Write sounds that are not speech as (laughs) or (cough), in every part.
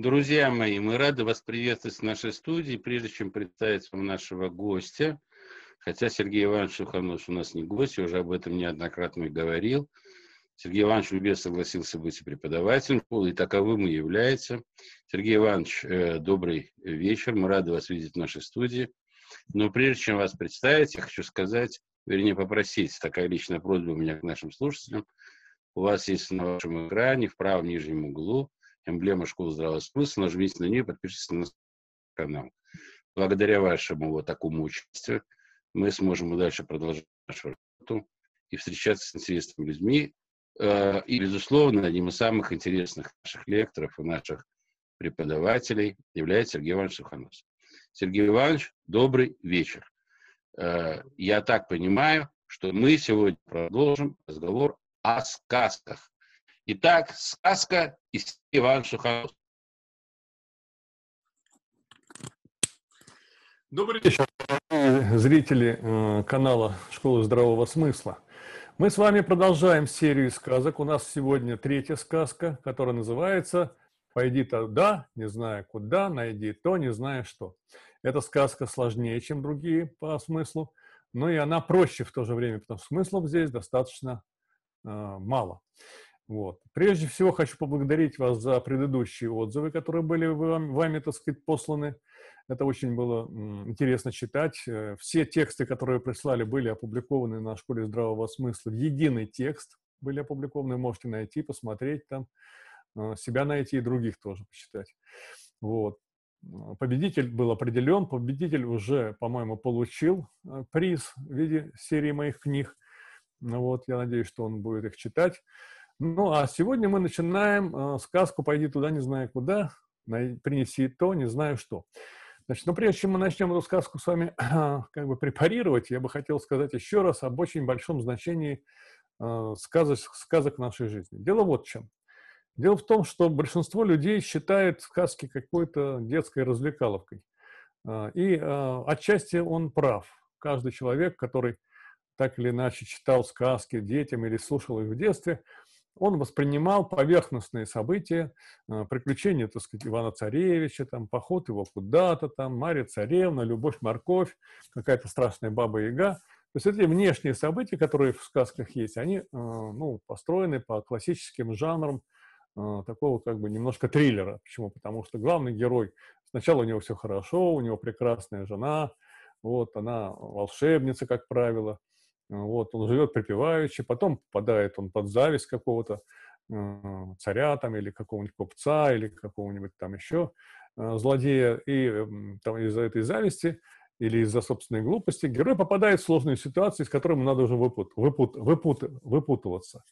Друзья мои, мы рады вас приветствовать в нашей студии. Прежде чем представить вам нашего гостя, хотя Сергей Иванович Суханович у нас не гость, я уже об этом неоднократно говорил. Сергей Иванович любезно согласился быть преподавателем, и таковым и является. Сергей Иванович, э, добрый вечер, мы рады вас видеть в нашей студии. Но прежде чем вас представить, я хочу сказать, вернее попросить, такая личная просьба у меня к нашим слушателям. У вас есть на вашем экране в правом нижнем углу эмблема школы здравого смысла. Нажмите на нее, подпишитесь на наш канал. Благодаря вашему вот такому участию мы сможем дальше продолжать нашу работу и встречаться с интересными людьми. Э, и, безусловно, одним из самых интересных наших лекторов и наших преподавателей является Сергей Иванович Суханов. Сергей Иванович, добрый вечер. Э, я так понимаю, что мы сегодня продолжим разговор о сказках. Итак, сказка из Ивана Суханов. Добрый вечер, зрители э, канала «Школа здравого смысла». Мы с вами продолжаем серию сказок. У нас сегодня третья сказка, которая называется «Пойди туда, не зная куда, найди то, не зная что». Эта сказка сложнее, чем другие по смыслу, но и она проще в то же время, потому что смыслов здесь достаточно э, мало. Вот. Прежде всего хочу поблагодарить вас за предыдущие отзывы, которые были вами, вами, так сказать, посланы. Это очень было интересно читать. Э, все тексты, которые прислали, были опубликованы на Школе здравого смысла единый текст. Были опубликованы, можете найти, посмотреть там, э, себя найти и других тоже почитать. Вот. Победитель был определен, победитель уже, по-моему, получил э, приз в виде серии моих книг. Ну вот, я надеюсь, что он будет их читать. Ну, а сегодня мы начинаем э, сказку «Пойди туда, не знаю куда, принеси то, не знаю что». Значит, но прежде чем мы начнем эту сказку с вами (clears throat) как бы препарировать, я бы хотел сказать еще раз об очень большом значении э, сказок, сказок нашей жизни. Дело вот в чем. Дело в том, что большинство людей считает сказки какой-то детской развлекаловкой. Э, и отчасти он прав. Каждый человек, который так или иначе читал сказки детям или слушал их в детстве – он воспринимал поверхностные события, э, приключения, так сказать, Ивана Царевича, там, поход его куда-то, там, Мария Царевна, Любовь-морковь, какая-то страшная Баба-Яга. То есть эти внешние события, которые в сказках есть, они э, ну, построены по классическим жанрам э, такого как бы немножко триллера. Почему? Потому что главный герой, сначала у него все хорошо, у него прекрасная жена, вот, она волшебница, как правило, вот, он живет припеваючи, потом попадает он под зависть какого-то э, царя там или какого-нибудь купца или какого-нибудь там еще э, злодея, и там из-за этой зависти или из-за собственной глупости герой попадает в сложную ситуацию, из которой ему надо уже выпут, выпут, выпут, выпутываться.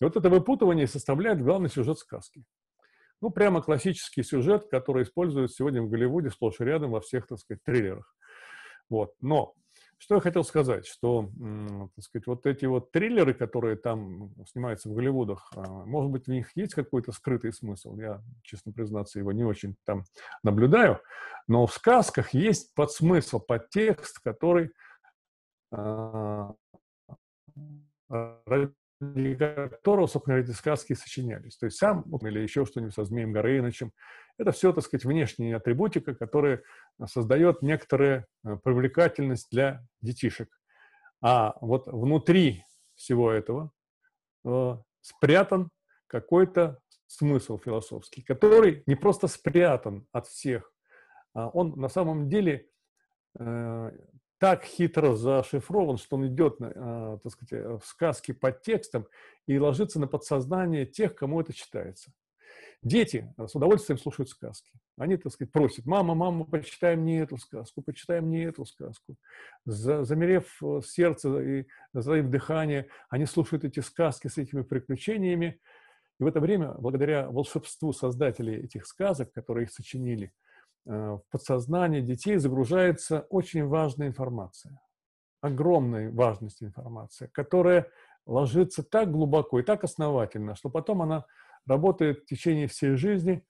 И вот это выпутывание составляет главный сюжет сказки. Ну, прямо классический сюжет, который используют сегодня в Голливуде сплошь и рядом во всех, так сказать, триллерах. Вот. Но что я хотел сказать, что, так сказать, вот эти вот триллеры, которые там снимаются в Голливудах, а, может быть, в них есть какой-то скрытый смысл. Я, честно признаться, его не очень там наблюдаю. Но в сказках есть подсмысл, подтекст, который а, ради которого, собственно, эти сказки сочинялись. То есть сам или еще что-нибудь со Змеем Горынычем. Это все, так сказать, внешняя атрибутика, которая создает некоторую э, привлекательность для детишек. А вот внутри всего этого э, спрятан какой-то смысл философский, который не просто спрятан от всех, а он на самом деле э, так хитро зашифрован, что он идет, э, так сказать, э, в сказке под текстом и ложится на подсознание тех, кому это читается. Дети с удовольствием слушают сказки. Они, так сказать, просят, мама, мама, почитай мне эту сказку, почитай мне эту сказку. За, замерев э, сердце и затаив дыхание, они слушают эти сказки с этими приключениями. И в это время, благодаря волшебству создателей этих сказок, которые их сочинили, Э, в подсознание детей загружается очень важная информация, огромная важность информации, которая ложится так глубоко и так основательно, что потом она работает в течение всей жизни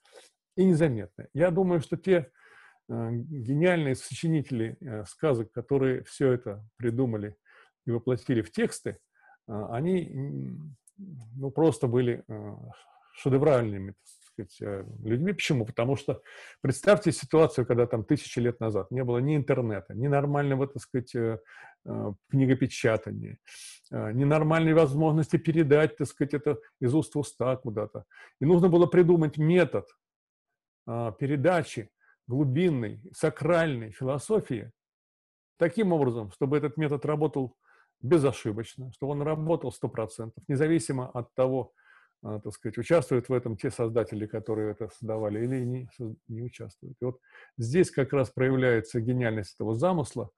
и незаметно. Я думаю, что те э, гениальные сочинители э, сказок, которые все это придумали и воплотили в тексты, они ну, просто были шедевральными сказать, э, людьми. Почему? Потому что представьте ситуацию, когда там тысячи лет назад не было ни интернета, ни нормального, так сказать, э, э, книгопечатания, ни нормальной возможности передать, так сказать, это из уст в уста куда-то. И нужно было придумать метод передачи глубинной, сакральной философии таким образом, чтобы этот метод работал безошибочно, чтобы он работал 100%, независимо от того, а, так сказать, участвуют в этом те создатели, которые это создавали, или не, не участвуют. И вот здесь как раз проявляется гениальность этого замысла.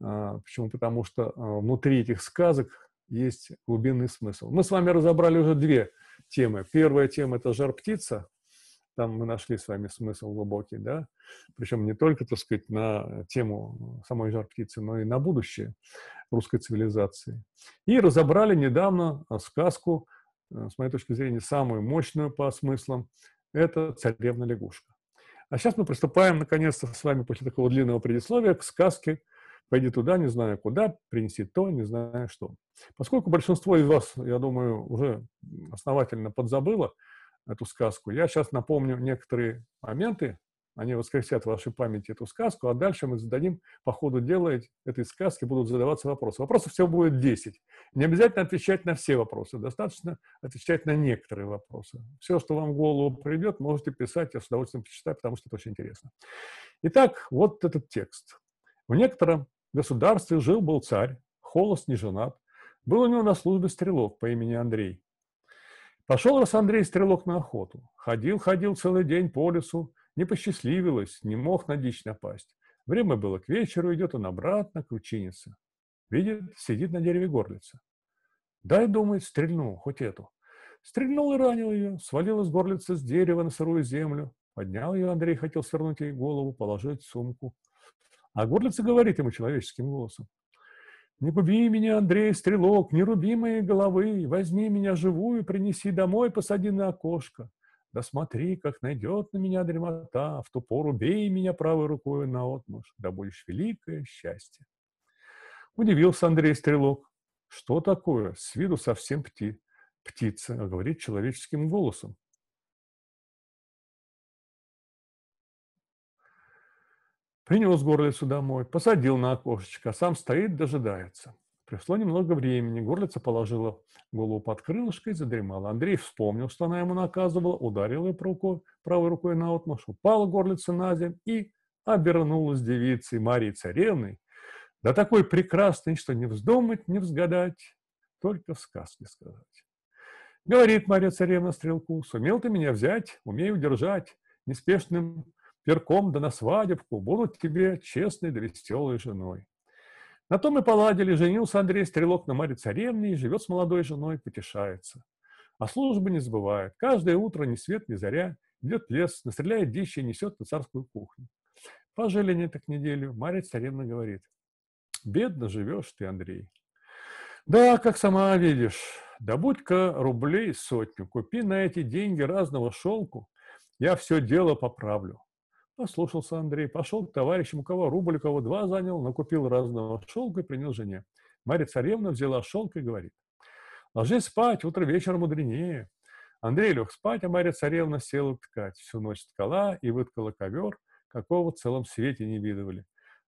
А, почему? Потому что а, внутри этих сказок есть глубинный смысл. Мы с вами разобрали уже две темы. Первая тема – это жар-птица, там мы нашли с вами смысл глубокий, да, причем не только, так сказать, на тему самой жар-птицы, но и на будущее русской цивилизации. И разобрали недавно сказку, с моей точки зрения, самую мощную по смыслам, это «Царевна-лягушка». А сейчас мы приступаем, наконец-то, с вами после такого длинного предисловия к сказке «Пойди туда, не знаю куда, принеси то, не знаю что». Поскольку большинство из вас, я думаю, уже основательно подзабыло, эту сказку. Я сейчас напомню некоторые моменты, они воскресят в вашей памяти эту сказку, а дальше мы зададим по ходу дела этой сказки, будут задаваться вопросы. Вопросов всего будет 10. Не обязательно отвечать на все вопросы, достаточно отвечать на некоторые вопросы. Все, что вам в голову придет, можете писать, я с удовольствием почитаю, потому что это очень интересно. Итак, вот этот текст. В некотором государстве жил-был царь, холост, не женат. Был у него на службе стрелок по имени Андрей. Пошел раз Андрей Стрелок на охоту. Ходил, ходил целый день по лесу, не посчастливилось, не мог на дичь напасть. Время было к вечеру, идет он обратно к ручинице. Видит, сидит на дереве горлица. Дай, думает, стрельну, хоть эту. Стрельнул и ранил ее, свалил из горлицы с дерева на сырую землю. Поднял ее Андрей, хотел свернуть ей голову, положить в сумку. А горлица говорит ему человеческим голосом. Не губи меня, Андрей, стрелок, не руби моей головы, возьми меня живую, принеси домой, посади на окошко. Да смотри, как найдет на меня дремота, в ту пору бей меня правой рукой на отмуж, да будешь великое счастье. Удивился Андрей Стрелок. Что такое? С виду совсем пти, птица, а говорит человеческим голосом. Принес горлицу домой, посадил на окошечко, а сам стоит, дожидается. Пришло немного времени, горлица положила голову под крылышко и задремала. Андрей вспомнил, что она ему наказывала, ударил ее рукой, правой рукой на отмашь, упала горлица на землю и обернулась девицей Марии Царевной, да такой прекрасной, что не вздумать, не взгадать, только в сказке сказать. Говорит Мария Царевна Стрелку, сумел ты меня взять, умею удержать, неспешным перком да на свадебку, будут тебе честной да веселой женой. На том и поладили, женился Андрей Стрелок на Маре Царевне и живет с молодой женой, потешается. А службы не забывает. Каждое утро ни свет, ни заря, идет в лес, настреляет дичи и несет на царскую кухню. Пожили они так неделю, Марья Царевна говорит, бедно живешь ты, Андрей. Да, как сама видишь, добудь-ка рублей сотню, купи на эти деньги разного шелку, я все дело поправлю. Послушался Андрей, пошел к товарищам, у кого рубль, у кого два занял, накупил разного шелка и принес жене. Марья Царевна взяла шелк и говорит, ложись спать, утро вечер мудренее. Андрей лег спать, а Марья Царевна села ткать. Всю ночь ткала и выткала ковер, какого в целом свете не видывали.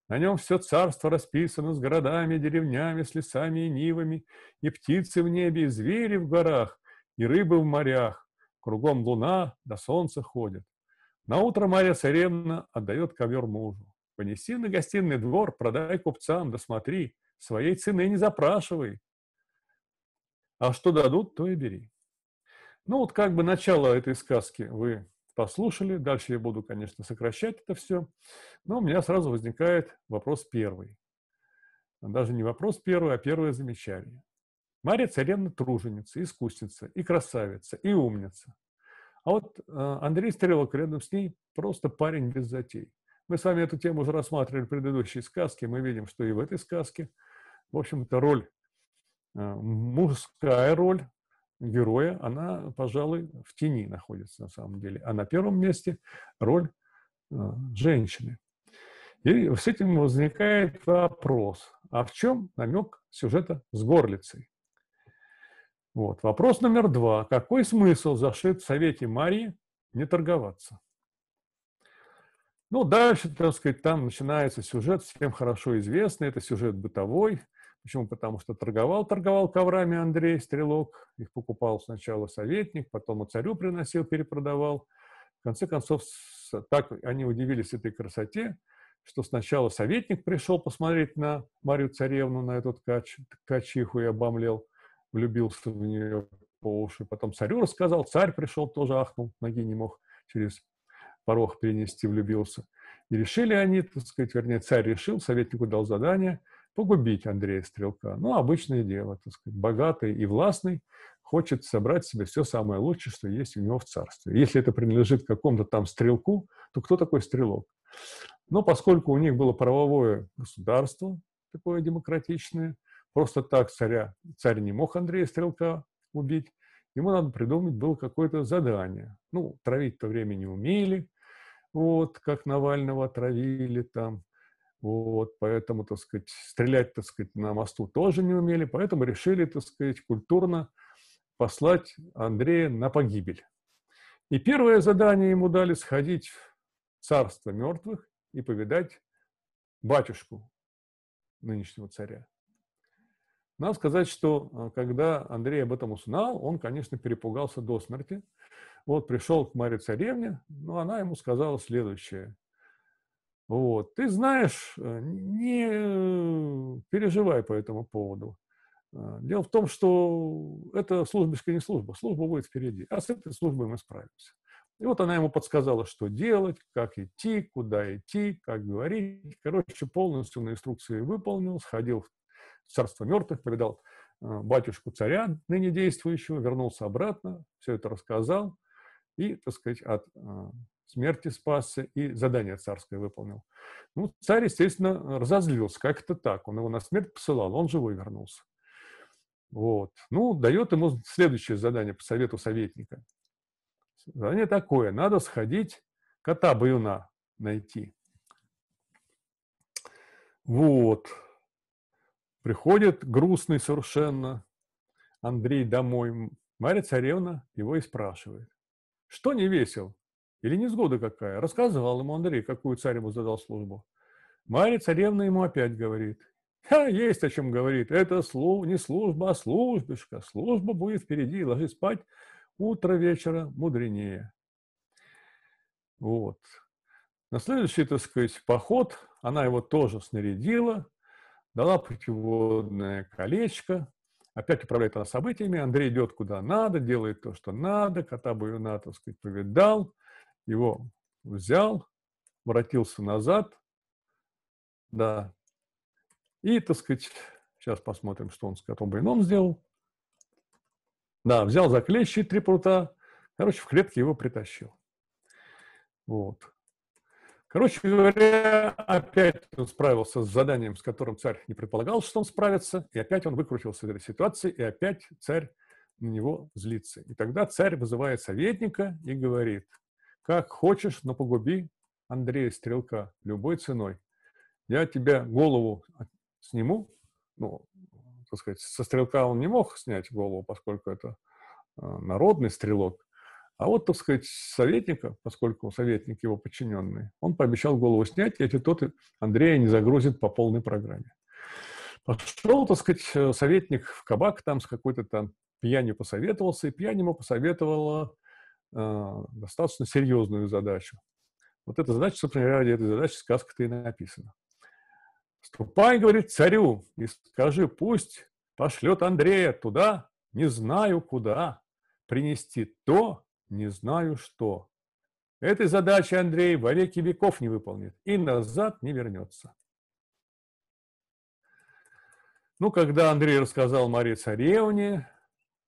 На нем все царство расписано с городами, деревнями, с лесами и нивами, и птицы в небе, и звери в горах, и рыбы в морях. Кругом луна, до солнца ходит. На утро Марья Царевна отдает ковер мужу. Понеси на гостиный двор, продай купцам, да смотри, своей цены не запрашивай. А что дадут, то и бери. Ну вот как бы начало этой сказки вы послушали. Дальше я буду, конечно, сокращать это все. Но у меня сразу возникает вопрос первый. Даже не вопрос первый, а первое замечание. Мария царевна труженица, искусница, и красавица, и умница. А вот э, Андрей Стрелок рядом с ней просто парень без затей. Мы с вами эту тему уже рассматривали в предыдущей сказке. Мы видим, что и в этой сказке, в общем-то, роль, э, мужская роль героя, она, пожалуй, в тени находится на самом деле. А на первом месте роль э, женщины. И с этим возникает вопрос, а в чем намек сюжета с горлицей? Вот. Вопрос номер два. Какой смысл зашит в Совете Марии не торговаться. Ну, дальше, так сказать, там начинается сюжет, всем хорошо известный, это сюжет бытовой. Почему? Потому что торговал, торговал коврами Андрей Стрелок, их покупал сначала советник, потом и царю приносил, перепродавал. В конце концов, так они удивились этой красоте, что сначала советник пришел посмотреть на Марию Царевну, на эту ткач, ткачиху и обомлел, влюбился в нее по уши. Потом царю рассказал, царь пришел, тоже ахнул, ноги не мог через порог перенести, влюбился. И решили они, так сказать, вернее, царь решил, советнику дал задание погубить Андрея Стрелка. Ну, обычное дело, так сказать, богатый и властный хочет собрать себе все самое лучшее, что есть у него в царстве. Если это принадлежит какому-то там стрелку, то кто такой стрелок? Но поскольку у них было правовое государство, такое демократичное, просто так царя, царь не мог Андрея Стрелка убить, ему надо придумать было какое-то задание. Ну, травить в то время не умели, вот, как Навального травили там, вот, поэтому, так сказать, стрелять, так сказать, на мосту тоже не умели, поэтому решили, так сказать, культурно послать Андрея на погибель. И первое задание ему дали сходить в царство мертвых и повидать батюшку нынешнего царя. Надо сказать, что а, когда Андрей об этом узнал, он, конечно, перепугался до смерти. Вот пришел к Марии Царевне, но она ему сказала следующее. Вот, ты знаешь, э, не переживай по этому поводу. А, дело в том, что это службишка не служба, служба будет впереди, а с этой службой мы справимся. И вот она ему подсказала, что делать, как идти, куда идти, как говорить. Короче, полностью на инструкции выполнил, сходил в царство мертвых, повидал э, батюшку царя, ныне действующего, вернулся обратно, все это рассказал и, так сказать, от э, смерти спасся и задание царское выполнил. Ну, царь, естественно, разозлился. Как это так? Он его на смерть посылал, он живой вернулся. Вот. Ну, дает ему следующее задание по совету советника. Задание такое. Надо сходить кота баюна найти. Вот. Приходит грустный совершенно Андрей домой. Марья Царевна его и спрашивает. Что не весел? Или не сгода какая? Рассказывал ему Андрей, какую царь ему задал службу. Марья Царевна ему опять говорит. А, есть о чем говорит. Это слух, не служба, а службишка. Служба будет впереди. Ложись спать. Утро вечера мудренее. Вот. На следующий, так сказать, поход она его тоже снарядила, дала путеводное колечко, опять управляет она событиями, Андрей идет куда надо, делает то, что надо, кота Баюна, так сказать, повидал, его взял, воротился назад, да, и, так сказать, сейчас посмотрим, что он с котом Баюном сделал. Да, взял за клещи три прута, короче, в клетке его притащил. Вот. Короче говоря, опять он справился с заданием, с которым царь не предполагал, что он справится, и опять он выкрутился из этой ситуации, и опять царь на него злится. И тогда царь вызывает советника и говорит, как хочешь, но погуби Андрея Стрелка любой ценой. Я тебя голову сниму, ну, так сказать, со стрелка он не мог снять голову, поскольку это э, народный стрелок, а вот, так сказать, советника, поскольку советник его подчиненный, он пообещал голову снять, если тот Андрея не загрузит по полной программе. Пошел, так сказать, советник в кабак там с какой-то там пьянью посоветовался, и пьянь ему посоветовала э, достаточно серьезную задачу. Вот эта задача, собственно ради этой задачи сказка-то и написана. «Ступай, — говорит, — царю, и скажи, пусть пошлет Андрея туда, не знаю куда, принести то, не знаю что. Этой задачи Андрей во веки веков не выполнит и назад не вернется. Ну, когда Андрей рассказал Марии Царевне,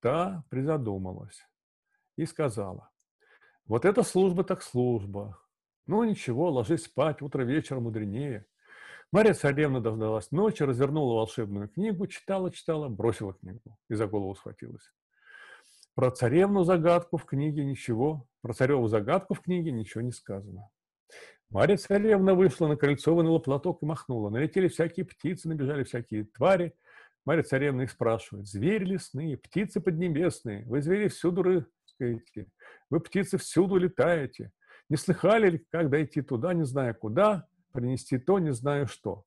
та призадумалась и сказала, вот эта служба так служба. Ну, ничего, ложись спать, утро вечера мудренее. Мария Царевна дождалась ночи, развернула волшебную книгу, читала, читала, бросила книгу и за голову схватилась. Про царевну загадку в книге ничего, про цареву загадку в книге ничего не сказано. Марья царевна вышла на крыльцо, вынула платок и махнула. Налетели всякие птицы, набежали всякие твари. Марья царевна их спрашивает, звери лесные, птицы поднебесные, вы звери всюду чирикаете, вы, птицы, всюду летаете. Не слыхали ли, как дойти туда, не зная куда, принести то, не знаю что?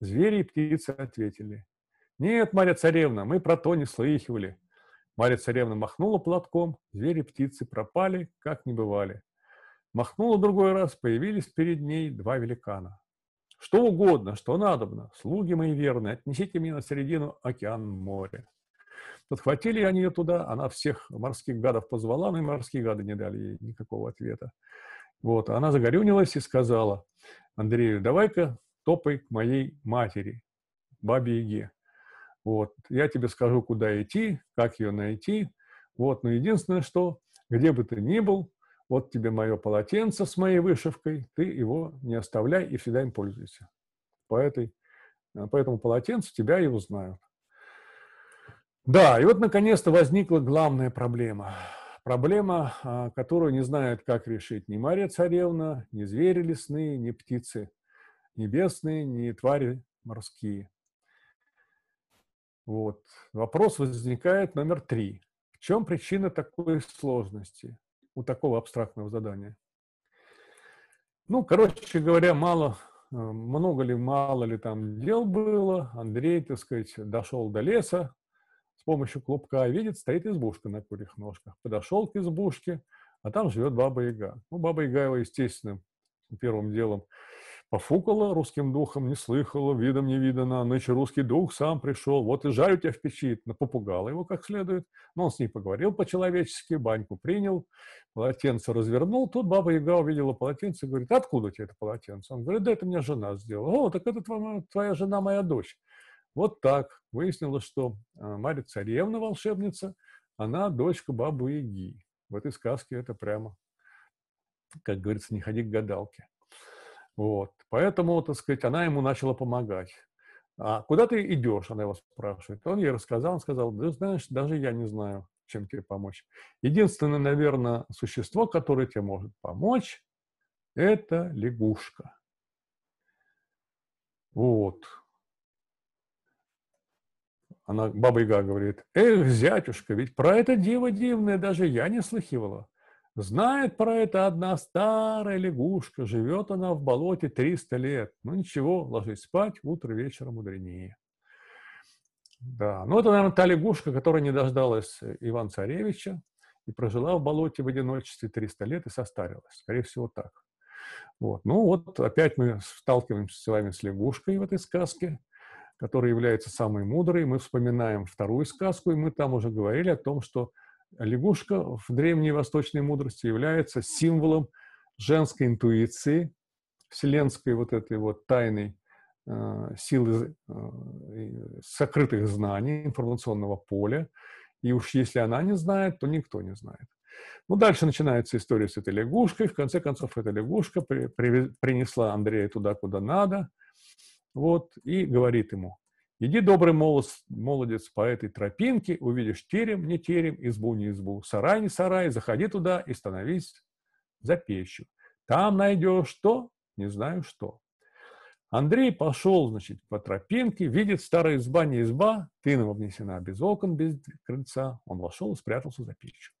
Звери и птицы ответили. Нет, Марья Царевна, мы про то не слыхивали. Марья Царевна махнула платком, звери птицы пропали, как не бывали. Махнула другой раз, появились перед ней два великана. Что угодно, что надобно, слуги мои верные, отнесите меня на середину океан моря. Подхватили они ее туда, она всех морских гадов позвала, но и морские гады не дали ей никакого ответа. Вот, она загорюнилась и сказала Андрею, давай-ка топай к моей матери, бабе Яге. Вот, я тебе скажу, куда идти, как ее найти. Вот, но единственное, что, где бы ты ни был, вот тебе мое полотенце с моей вышивкой, ты его не оставляй и всегда им пользуйся. По, этой, э, по этому полотенцу тебя и узнают. Да, и вот наконец-то возникла главная проблема. Проблема, а, которую не знает, как решить ни Мария Царевна, ни звери лесные, ни птицы небесные, ни твари морские. Вот. Вопрос возникает номер три. В чем причина такой сложности? у такого абстрактного задания? Ну, короче говоря, мало, э, много ли, мало ли там дел было. Андрей, так сказать, дошел до леса с помощью клубка, видит, стоит избушка на курьих ножках. Подошел к избушке, а там живет Баба Яга. Ну, Баба Яга его, естественно, первым делом Пофукала русским духом, не слыхала, видом не видано, нынче русский дух сам пришел, вот и жарю тебя в печи, напопугала его как следует. Но он с ней поговорил по-человечески, баньку принял, полотенце развернул. Тут баба Яга увидела полотенце и говорит, откуда у тебя это полотенце? Он говорит, да это мне жена сделала. О, так это твоя, твоя жена, моя дочь. Вот так выяснилось, что а, Марья Царевна, волшебница, она дочка бабы Яги. В этой сказке это прямо, как говорится, не ходи к гадалке. Вот. Поэтому, так сказать, она ему начала помогать. А куда ты идешь, она его спрашивает. Он ей рассказал, он сказал, да знаешь, даже я не знаю, чем тебе помочь. Единственное, наверное, существо, которое тебе может помочь, это лягушка. Вот. Она, Баба Яга говорит, эх, зятюшка, ведь про это диво дивное даже я не слыхивала. Знает про это одна старая лягушка, живет она в болоте 300 лет. Ну ничего, ложись спать, утро вечера мудренее. Да, ну это, наверное, та лягушка, которая не дождалась Ивана Царевича и прожила в болоте в одиночестве 300 лет и состарилась. Скорее всего, так. Вот. Ну вот опять мы сталкиваемся с вами с лягушкой в этой сказке, которая является самой мудрой. Мы вспоминаем вторую сказку, и мы там уже говорили о том, что Лягушка в древней восточной мудрости является символом женской интуиции, вселенской вот этой вот тайной э, силы э, сокрытых знаний, информационного поля. И уж если она не знает, то никто не знает. Ну, дальше начинается история с этой лягушкой. В конце концов, эта лягушка при, при, принесла Андрея туда, куда надо. Вот, и говорит ему, Иди, добрый молодец, по этой тропинке, увидишь терем, не терем, избу, не избу, сарай, не сарай, заходи туда и становись за печью. Там найдешь что? Не знаю что. Андрей пошел, значит, по тропинке, видит старая изба, не изба, тыном обнесена без окон, без крыльца. Он вошел и спрятался за печью.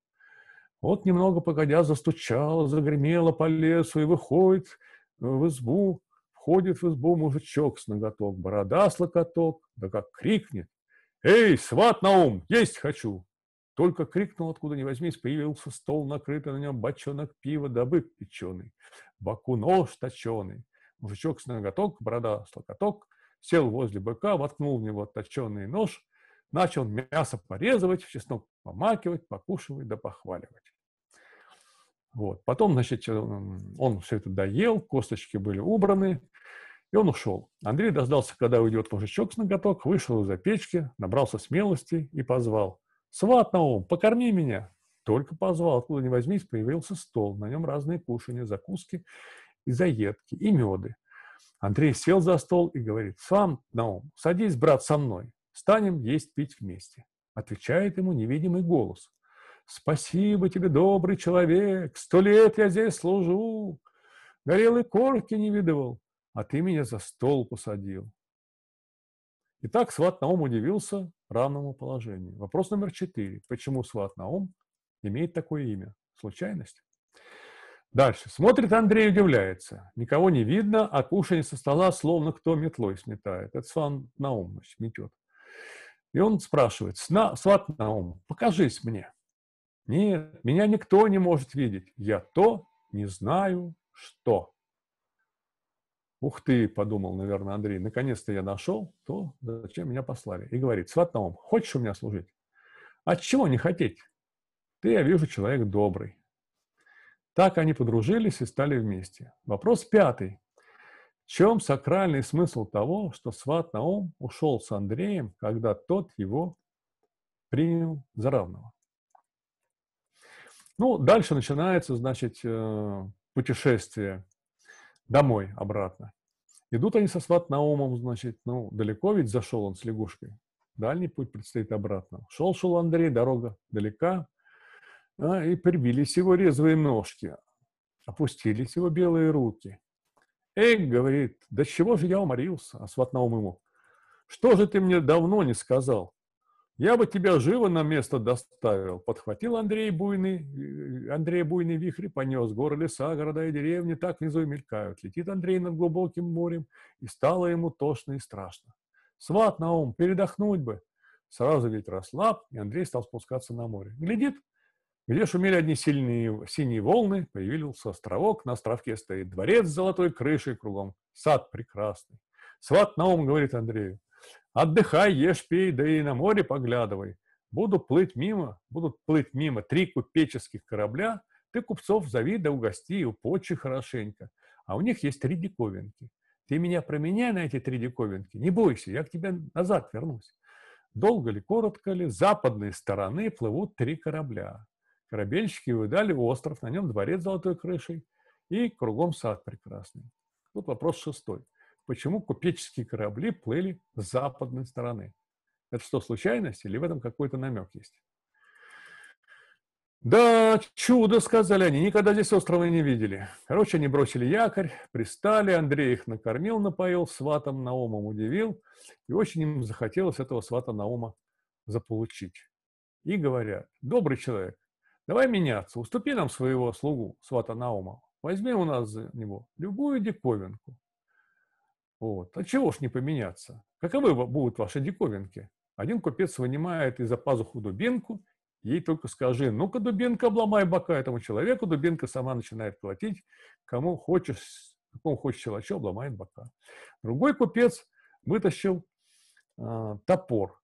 Вот немного погодя застучало, загремело по лесу и выходит в избу Входит в избу мужичок с ноготок, борода с локоток, да как крикнет. «Эй, сват на ум, есть хочу!» Только крикнул, откуда ни возьмись, появился стол, накрытый на нем бочонок пива да бык печеный, боку нож точеный. Мужичок с ноготок, борода с локоток, сел возле быка, воткнул в него точеный нож, начал мясо порезывать, в чеснок помакивать, покушивать да похваливать. Вот. Потом, значит, он все это доел, косточки были убраны, и он ушел. Андрей дождался, когда уйдет мужичок с ноготок, вышел из-за печки, набрался смелости и позвал. «Сват Наум, покорми меня!» Только позвал, откуда ни возьмись, появился стол. На нем разные кушания, закуски и заедки, и меды. Андрей сел за стол и говорит, «Сам, Наум, садись, брат, со мной. Станем есть, пить вместе». Отвечает ему невидимый голос. Спасибо тебе, добрый человек, сто лет я здесь служу, горелой корки не видывал, а ты меня за стол посадил. Итак, сват Наум удивился равному положению. Вопрос номер четыре. Почему сват Наум имеет такое имя. Случайность? Дальше. Смотрит Андрей, удивляется. Никого не видно, а кушанье со стола словно кто метлой сметает. Это Сван Наум метет. И он спрашивает, Сват Наум, покажись мне. Нет, меня никто не может видеть. Я то не знаю, что. Ух ты, подумал, наверное, Андрей, наконец-то я нашел то, зачем меня послали. И говорит, Сват хочешь у меня служить? От чего не хотеть? Ты, я вижу, человек добрый. Так они подружились и стали вместе. Вопрос пятый. В чем сакральный смысл того, что сват Наум ушел с Андреем, когда тот его принял за равного? Ну, дальше начинается, значит, э, путешествие домой обратно. Идут они со сват Наумом, значит, ну, далеко ведь зашел он с лягушкой. Дальний путь предстоит обратно. Шел-шел Андрей, дорога далека, а, и прибились его резвые ножки, опустились его белые руки. Эй, говорит, да чего же я уморился, а сват Наум ему, что же ты мне давно не сказал? Я бы тебя живо на место доставил. Подхватил Андрей буйный, Андрей буйный вихрь, понес горы, леса, города и деревни, так внизу и мелькают. Летит Андрей над глубоким морем, и стало ему тошно и страшно. Сват на ум, передохнуть бы. Сразу ведь расслаб, и Андрей стал спускаться на море. Глядит, где шумели одни сильные синие волны, появился островок, на островке стоит дворец с золотой крышей кругом, сад прекрасный. Сват на ум говорит Андрею, Отдыхай, ешь, пей, да и на море поглядывай. Буду плыть мимо, будут плыть мимо три купеческих корабля, ты купцов зови да угости и упочи хорошенько. А у них есть три диковинки. Ты меня променяй на эти три диковинки, не бойся, я к тебе назад вернусь. Долго ли, коротко ли, с западной стороны плывут три корабля. Корабельщики выдали остров, на нем дворец с золотой крышей и кругом сад прекрасный. Тут вопрос шестой почему купеческие корабли плыли с западной стороны. Это что, случайность или в этом какой-то намек есть? Да, чудо, сказали они, никогда здесь острова не видели. Короче, они бросили якорь, пристали, Андрей их накормил, напоил, сватом Наумом удивил, и очень им захотелось этого свата Наума заполучить. И говорят, добрый человек, давай меняться, уступи нам своего слугу, свата Наума, возьми у нас за него любую диковинку, вот. А чего ж не поменяться? Каковы будут ваши диковинки? Один купец вынимает из-за пазуху дубинку, ей только скажи, ну-ка, дубинка, обломай бока этому человеку, дубинка сама начинает платить, кому хочешь, какому хочешь человечу, обломает бока. Другой купец вытащил э, топор.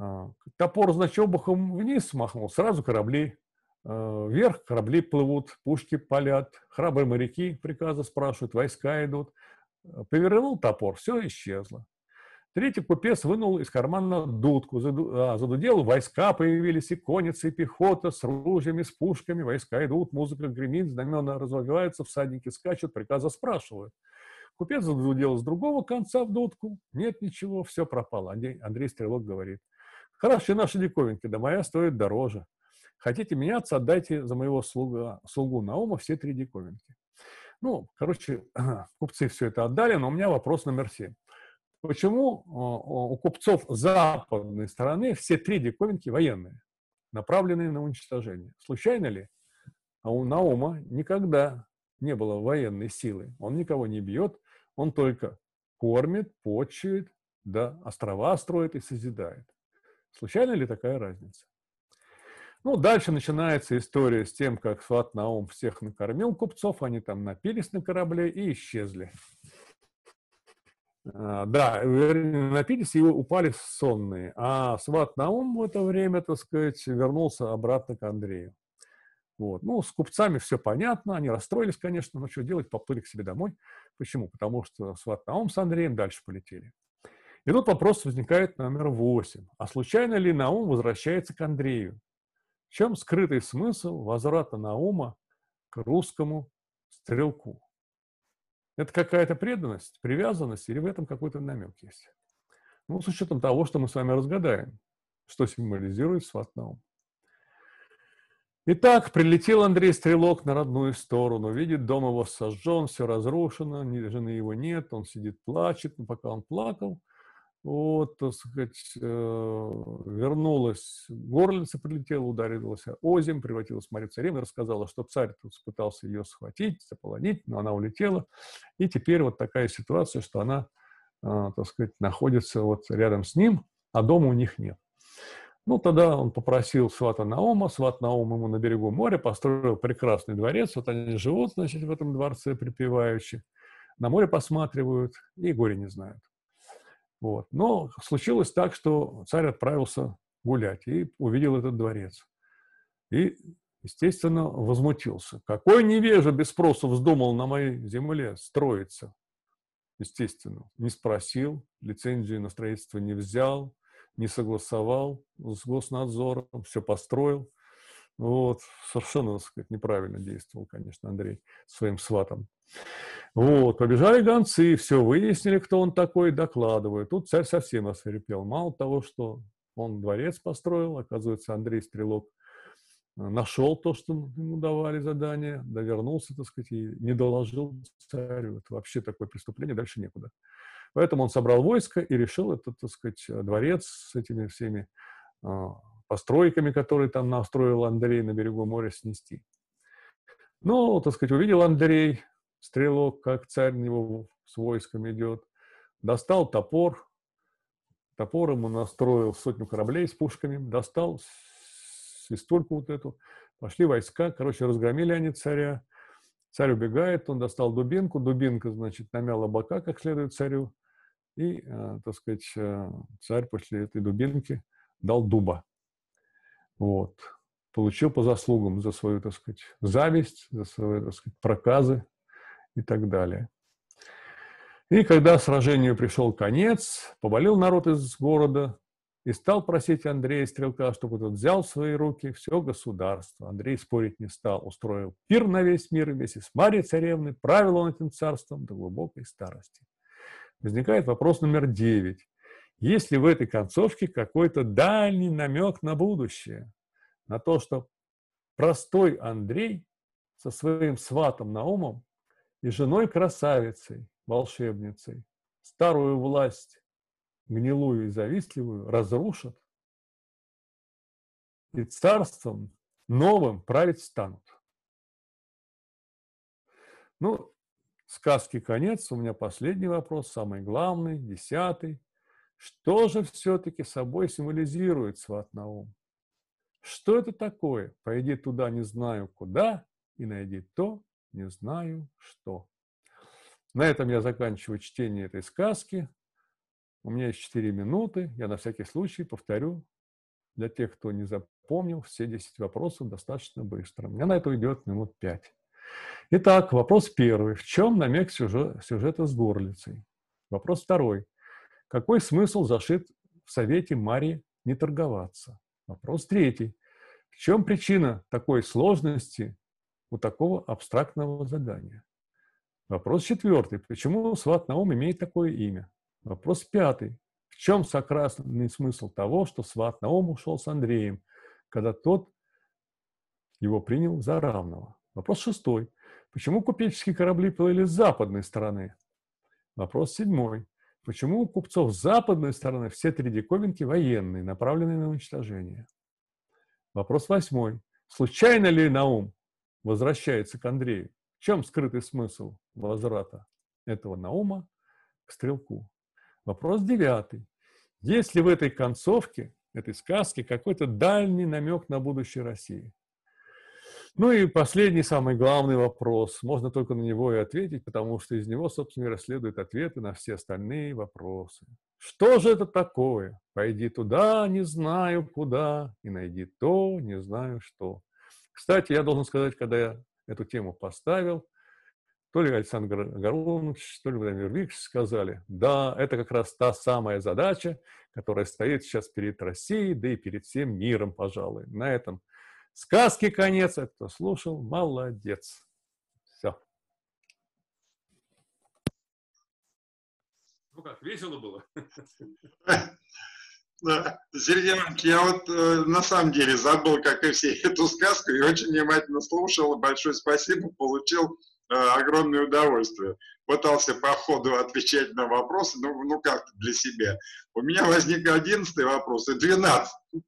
Э, топор, значит, обухом вниз смахнул, сразу корабли э, вверх, корабли плывут, пушки палят, храбрые моряки приказы спрашивают, войска идут. Повернул топор, все исчезло. Третий купец вынул из кармана дудку, а, задудел, войска появились, и конница, и пехота с ружьями, с пушками, войска идут, музыка гремит, знамена развиваются, всадники скачут, приказа спрашивают. Купец задудел с другого конца в дудку, нет ничего, все пропало. Андрей, Андрей Стрелок говорит, хороши наши диковинки, да моя стоит дороже. Хотите меняться, отдайте за моего слуга, слугу Наума все три диковинки. Ну, короче, (clears throat) купцы все это отдали, но у меня вопрос номер семь. Почему у купцов западной стороны все три диковинки военные, направленные на уничтожение? Случайно ли? А у Наума никогда не было военной силы. Он никого не бьет, он только кормит, почует, да, острова строит и созидает. Случайно ли такая разница? Ну, дальше начинается история с тем, как Сват Наум всех накормил купцов, они там напились на корабле и исчезли. А, да, напились и упали сонные. А Сват Наум в это время, так сказать, вернулся обратно к Андрею. Вот. Ну, с купцами все понятно, они расстроились, конечно, но что делать, поплыли к себе домой. Почему? Потому что Сват Наум с Андреем дальше полетели. И тут вопрос возникает номер восемь. А случайно ли Наум возвращается к Андрею? В чем скрытый смысл возврата Наума к русскому стрелку? Это какая-то преданность, привязанность или в этом какой-то намек есть? Ну, с учетом того, что мы с вами разгадаем, что символизирует сват Наум. Итак, прилетел Андрей Стрелок на родную сторону, видит, дом его сожжен, все разрушено, жены его нет, он сидит, плачет, но пока он плакал, вот, так сказать, э, вернулась, горлица прилетела, ударилась озим, превратилась в Марию Царевну, рассказала, что царь тут пытался ее схватить, заполонить, но она улетела. И теперь вот такая ситуация, что она, э, так сказать, находится вот рядом с ним, а дома у них нет. Ну, тогда он попросил свата Наума, сват Наум ему на берегу моря построил прекрасный дворец, вот они живут, значит, в этом дворце припеваючи, на море посматривают и горе не знают. Вот. Но случилось так, что царь отправился гулять и увидел этот дворец. И, естественно, возмутился. Какой невежа без спроса вздумал на моей земле строиться? Естественно, не спросил, лицензию на строительство не взял, не согласовал с госнадзором, все построил. Вот, совершенно, так сказать, неправильно действовал, конечно, Андрей своим сватом. Вот, побежали гонцы, все, выяснили, кто он такой, докладывают. Тут царь совсем осверепел. Мало того, что он дворец построил, оказывается, Андрей Стрелок э, нашел то, что ему давали задание, довернулся, так сказать, и не доложил царю. Это вообще такое преступление, дальше некуда. Поэтому он собрал войско и решил этот, так сказать, дворец с этими всеми а, постройками, которые там настроил Андрей на берегу моря, снести. Ну, так сказать, увидел Андрей, стрелок, как царь него с войском идет, достал топор, топор ему настроил сотню кораблей с пушками, достал свистульку вот эту, пошли войска, короче, разгромили они царя, царь убегает, он достал дубинку, дубинка, значит, намяла бока как следует царю, и, э, так сказать, э, царь после этой дубинки дал дуба. Вот. Получил по заслугам за свою, так сказать, зависть, за свои, так сказать, проказы и так далее. И когда сражению пришел конец, поболел народ из города и стал просить Андрея Стрелка, чтобы тот взял в свои руки все государство. Андрей спорить не стал, устроил пир на весь мир вместе с Марией Царевной, правил он этим царством до глубокой старости. Возникает вопрос номер девять. Есть ли в этой концовке какой-то дальний намек на будущее? На то, что простой Андрей со своим сватом Наумом и женой красавицей, волшебницей, старую власть, гнилую и завистливую, разрушат и царством новым править станут. Ну, сказки конец, у меня последний вопрос, самый главный, десятый. Что же все-таки собой символизирует сват Наум? Что это такое? Пойди туда, не знаю куда, и найди то, не знаю что. На этом я заканчиваю чтение этой сказки. У меня есть 4 минуты. Я на всякий случай повторю для тех, кто не запомнил, все 10 вопросов достаточно быстро. У меня на это уйдет минут 5. Итак, вопрос первый. В чем намек сюжета с горлицей? Вопрос второй. Какой смысл зашит в совете Марии не торговаться? Вопрос третий. В чем причина такой сложности у такого абстрактного задания? Вопрос четвертый. Почему Сват Наум имеет такое имя? Вопрос пятый. В чем сакральный смысл того, что Сват Наум ушел с Андреем, когда тот его принял за равного? Вопрос шестой. Почему купеческие корабли плыли с западной стороны? Вопрос седьмой. Почему у купцов с западной стороны все три диковинки военные, направленные на уничтожение? Вопрос восьмой. Случайно ли Наум возвращается к Андрею? В чем скрытый смысл возврата этого Наума к стрелку? Вопрос девятый. Есть ли в этой концовке, этой сказки, какой-то дальний намек на будущее России? Ну и последний, самый главный вопрос. Можно только на него и ответить, потому что из него, собственно говоря, следуют ответы на все остальные вопросы. Что же это такое? Пойди туда, не знаю куда, и найди то, не знаю что. Кстати, я должен сказать, когда я эту тему поставил, то ли Александр Горунович, то ли Владимир Викторович сказали, да, это как раз та самая задача, которая стоит сейчас перед Россией, да и перед всем миром, пожалуй. На этом Сказки конец, а кто слушал, молодец. Все. Ну как, весело было? (laughs) Да. Сергей Иванович, я вот э, на самом деле забыл, как и все, эту сказку и очень внимательно слушал. Большое спасибо, получил огромное удовольствие. Пытался по ходу отвечать на вопросы, ну, ну как-то для себя. У меня возник одиннадцатый вопрос и двенадцатый.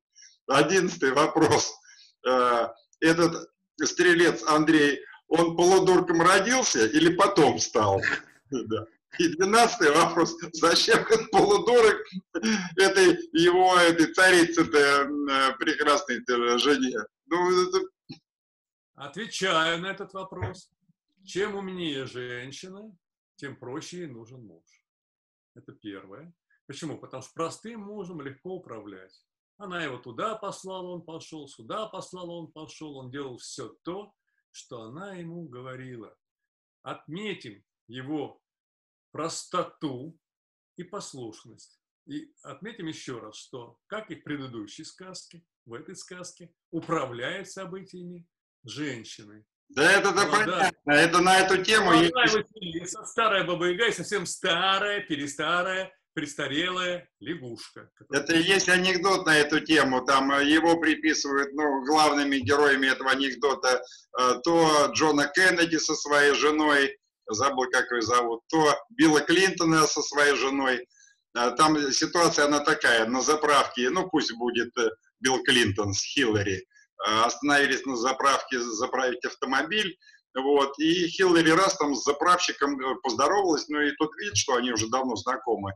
Одиннадцатый вопрос. Этот стрелец Андрей, он полудурком родился или потом стал? И двенадцатый вопрос. Зачем этот полудурок этой его, этой царице-то э, прекрасной жене? Ну. Отвечаю на этот вопрос. Чем умнее женщина, тем проще ей нужен муж. Это первое. Почему? Потому что простым мужем легко управлять. Она его туда послала, он пошел, сюда послала, он пошел, он делал все то, что она ему говорила. Отметим его простоту и послушность. И отметим еще раз, что, как и в предыдущей сказке, в этой сказке управляет событиями женщины. Да это да понятно, это на эту тему... есть... Старая баба Яга и совсем старая, перестарая, престарелая лягушка. Это есть анекдот на эту тему, там э, его приписывают, ну, главными героями этого анекдота, э, то Джона Кеннеди со своей женой, забыл, как ее зовут, то Билла Клинтона со своей женой. А, там ситуация, она такая, на заправке, ну пусть будет э, Билл Клинтон с Хиллари, остановились на заправке заправить автомобиль, вот, и Хиллари раз там с заправщиком э, поздоровалась, ну и тот видит, что они уже давно знакомы.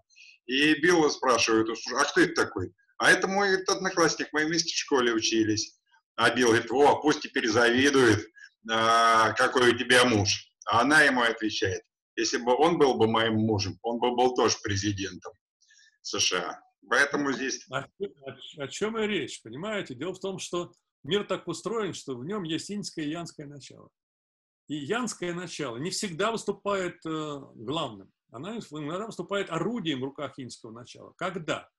И Билла спрашивает, а кто это такой? А это мой одноклассник, мы вместе в школе учились. А Билл говорит, о, пусть теперь завидует, а, какой у тебя муж. А она ему отвечает, если бы он был бы моим мужем, он бы был тоже президентом США. Поэтому здесь... О, о, о чем и речь, понимаете? Дело в том, что мир так устроен, что в нем есть иньское и янское начало. И янское начало не всегда выступает э, главным. Она иногда выступает орудием в руках иньского начала. Когда?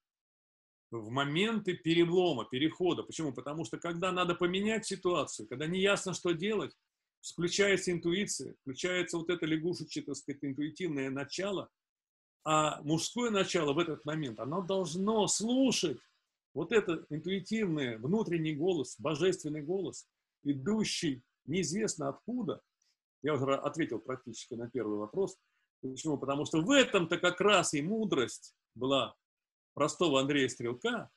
В моменты перелома, перехода. Почему? Потому что когда надо поменять ситуацию, когда не ясно, что делать, включается интуиция, включается вот это лягушечье, так сказать, интуитивное начало, а мужское начало в этот момент, оно должно слушать вот этот интуитивный внутренний голос, божественный голос, идущий неизвестно откуда. Я уже ответил практически на первый вопрос. Почему? Потому что в этом-то как раз и мудрость была простого Андрея Стрелка,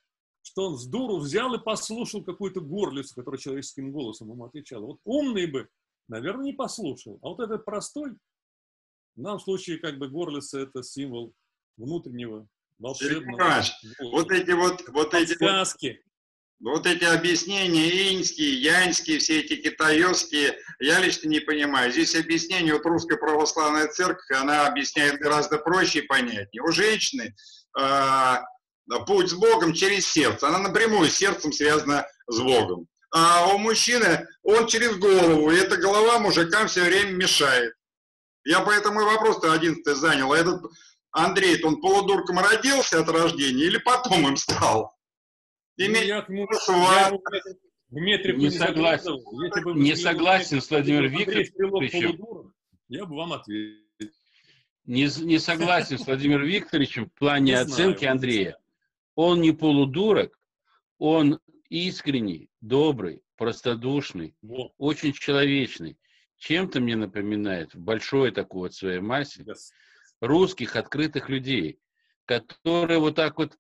что он с дуру взял и послушал какую-то горлицу, которая человеческим голосом ему отвечала. Вот умный бы наверное, не послушал. А вот этот простой, в данном случае, как бы горлица – это символ внутреннего волшебного. Вот эти вот, вот эти сказки. Вот эти объяснения иньские, яньские, все эти китайские, я лично не понимаю. Здесь объяснение, вот русская православная церковь, она объясняет гораздо проще и понятнее. У женщины э, путь с Богом через сердце, она напрямую сердцем связана с Богом а у мужчины он через голову, и эта голова мужикам все время мешает. Я поэтому и вопрос-то одиннадцатый занял. А этот Андрей, он полудурком родился от рождения или потом им стал? Иметь ну, я, ну, я, Дмитрий не согласен, Если бы не согласен с Владимиром Викторовичем. Я бы вам ответил. Не, не согласен с Владимиром Викторовичем в плане не оценки знаю. Андрея. Он не полудурок, он искренний, добрый, простодушный, вот. очень человечный. Чем-то мне напоминает в большой такой вот своей массе yes. русских открытых людей, которые вот так вот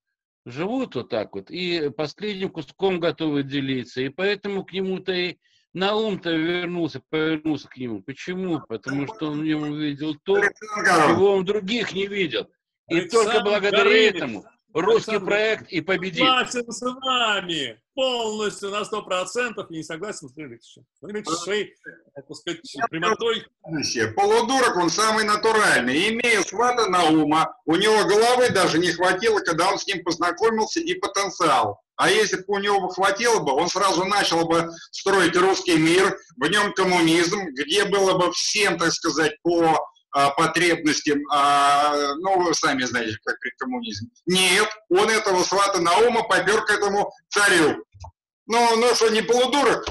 живут вот так вот и последним куском готовы делиться. И поэтому к нему-то и на ум-то вернулся, повернулся к нему. Почему? Потому что он в нем увидел то, чего он других не видел. И только благодаря этому русский Александр, проект и победит. Согласен с вами полностью на сто процентов и не согласен с Лиличем. Смотрите, своей, так сказать, прямотой. Полудурок, он самый натуральный. Имея свата ума, у него головы даже не хватило, когда он с ним познакомился и потенциал. А если бы у него хватило бы, он сразу начал бы строить русский мир, в нем коммунизм, где было бы всем, так сказать, по потребностям, а, ну, вы сами знаете, как при коммунизме. Нет, он этого свата Наума попер к этому царю. Ну, ну что, не полудурок?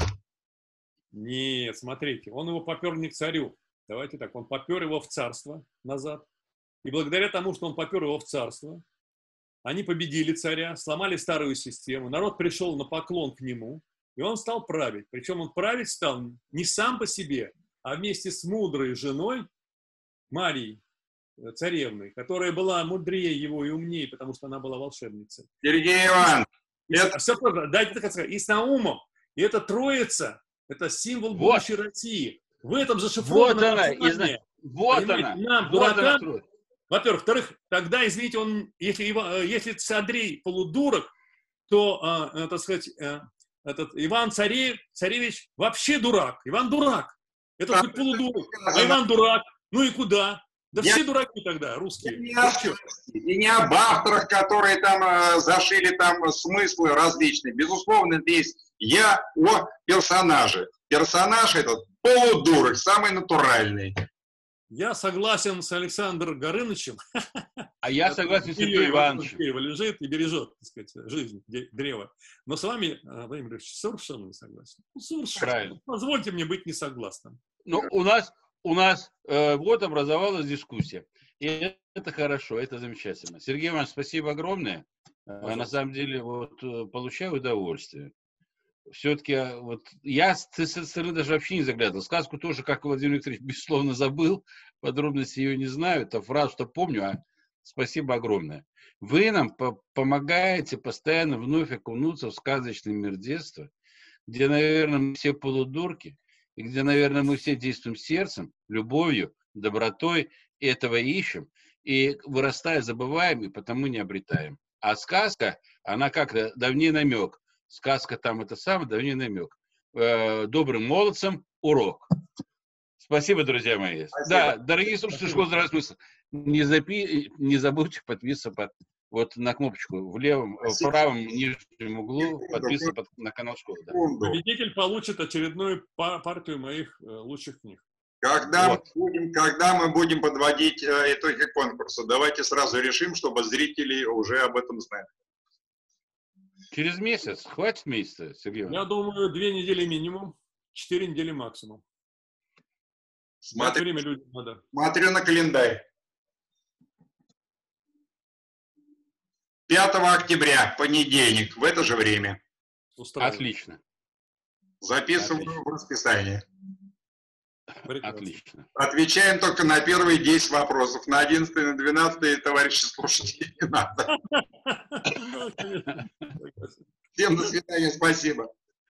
Нет, смотрите, он его попер не к царю. Давайте так, он попер его в царство назад. И благодаря тому, что он попер его в царство, они победили царя, сломали старую систему, народ пришел на поклон к нему, и он стал править. Причем он править стал не сам по себе, а вместе с мудрой женой Марией, э, царевной, которая была мудрее его и умнее, потому что она была волшебницей. Сергей Иванович, это... Все просто, дайте так сказать, и с Наумом. И это троица, это символ вот. будущей России. В этом зашифровано вот она, и, вот она, нам, вот дуракам, во-первых. Во-вторых, тогда, извините, он, если, э, если Андрей полудурок, то, э, так сказать, э, этот Иван Царев, Царевич вообще дурак. Иван дурак. Это хоть полудурок. А Иван дурак. Ну и куда? Да я, все дураки тогда, русские. И не, об, и не об авторах, которые там э, зашили там смыслы различные. Безусловно, здесь я о персонаже. Персонаж этот полудурок, самый натуральный. Я согласен с Александром Горынычем. (laughs) А я согласен с Сергеем Ивановичем. Лежит и бережет, так сказать, жизнь древа. Но с вами, э, Владимир Ильич, совершенно не согласен. Ну, совершенно. Правильно. Позвольте мне быть несогласным. Ну, у нас, у нас э, вот образовалась дискуссия. И это хорошо, это замечательно. Сергей Иванович, спасибо огромное. Э, Пожалуйста. На самом деле, вот э, получаю удовольствие все-таки а, вот я с стороны даже вообще не заглядывал. Сказку тоже, как Владимир Викторович, безусловно, забыл, подробности ее не знаю, это фразу-то помню, а спасибо огромное. Вы нам по помогаете постоянно вновь окунуться в сказочный мир детства, где, наверное, все полудурки, и где, наверное, мы все действуем сердцем, любовью, добротой, и этого ищем, и вырастая забываем, и потому не обретаем. А сказка, она как-то давний намек – сказка там это самое, да не намек. Э, добрым молодцам урок. Спасибо, друзья мои. Спасибо. Да, дорогие слушатели школы смысла, не, запи, не забудьте подписываться под, вот на кнопочку в левом, Спасибо. в правом нижнем углу, подписываться под, на канал школы. Да. Победитель получит очередную партию моих э, лучших книг. Когда, вот. мы будем, когда мы будем подводить э, итоги конкурса, давайте сразу решим, чтобы зрители уже об этом знали. Через месяц. Хватит месяца, Сергей Я думаю, две недели минимум, четыре недели максимум. Смотри, время людям надо. Смотрю на календарь. 5 октября, понедельник, в это же время. Устраивает. Отлично. Записываю Отлично. в расписание. Прекрасно. Отлично. Отвечаем только на первые 10 вопросов. На 11 и на 12 товарищи слушатели не надо. (laughs) Всем до свидания, спасибо.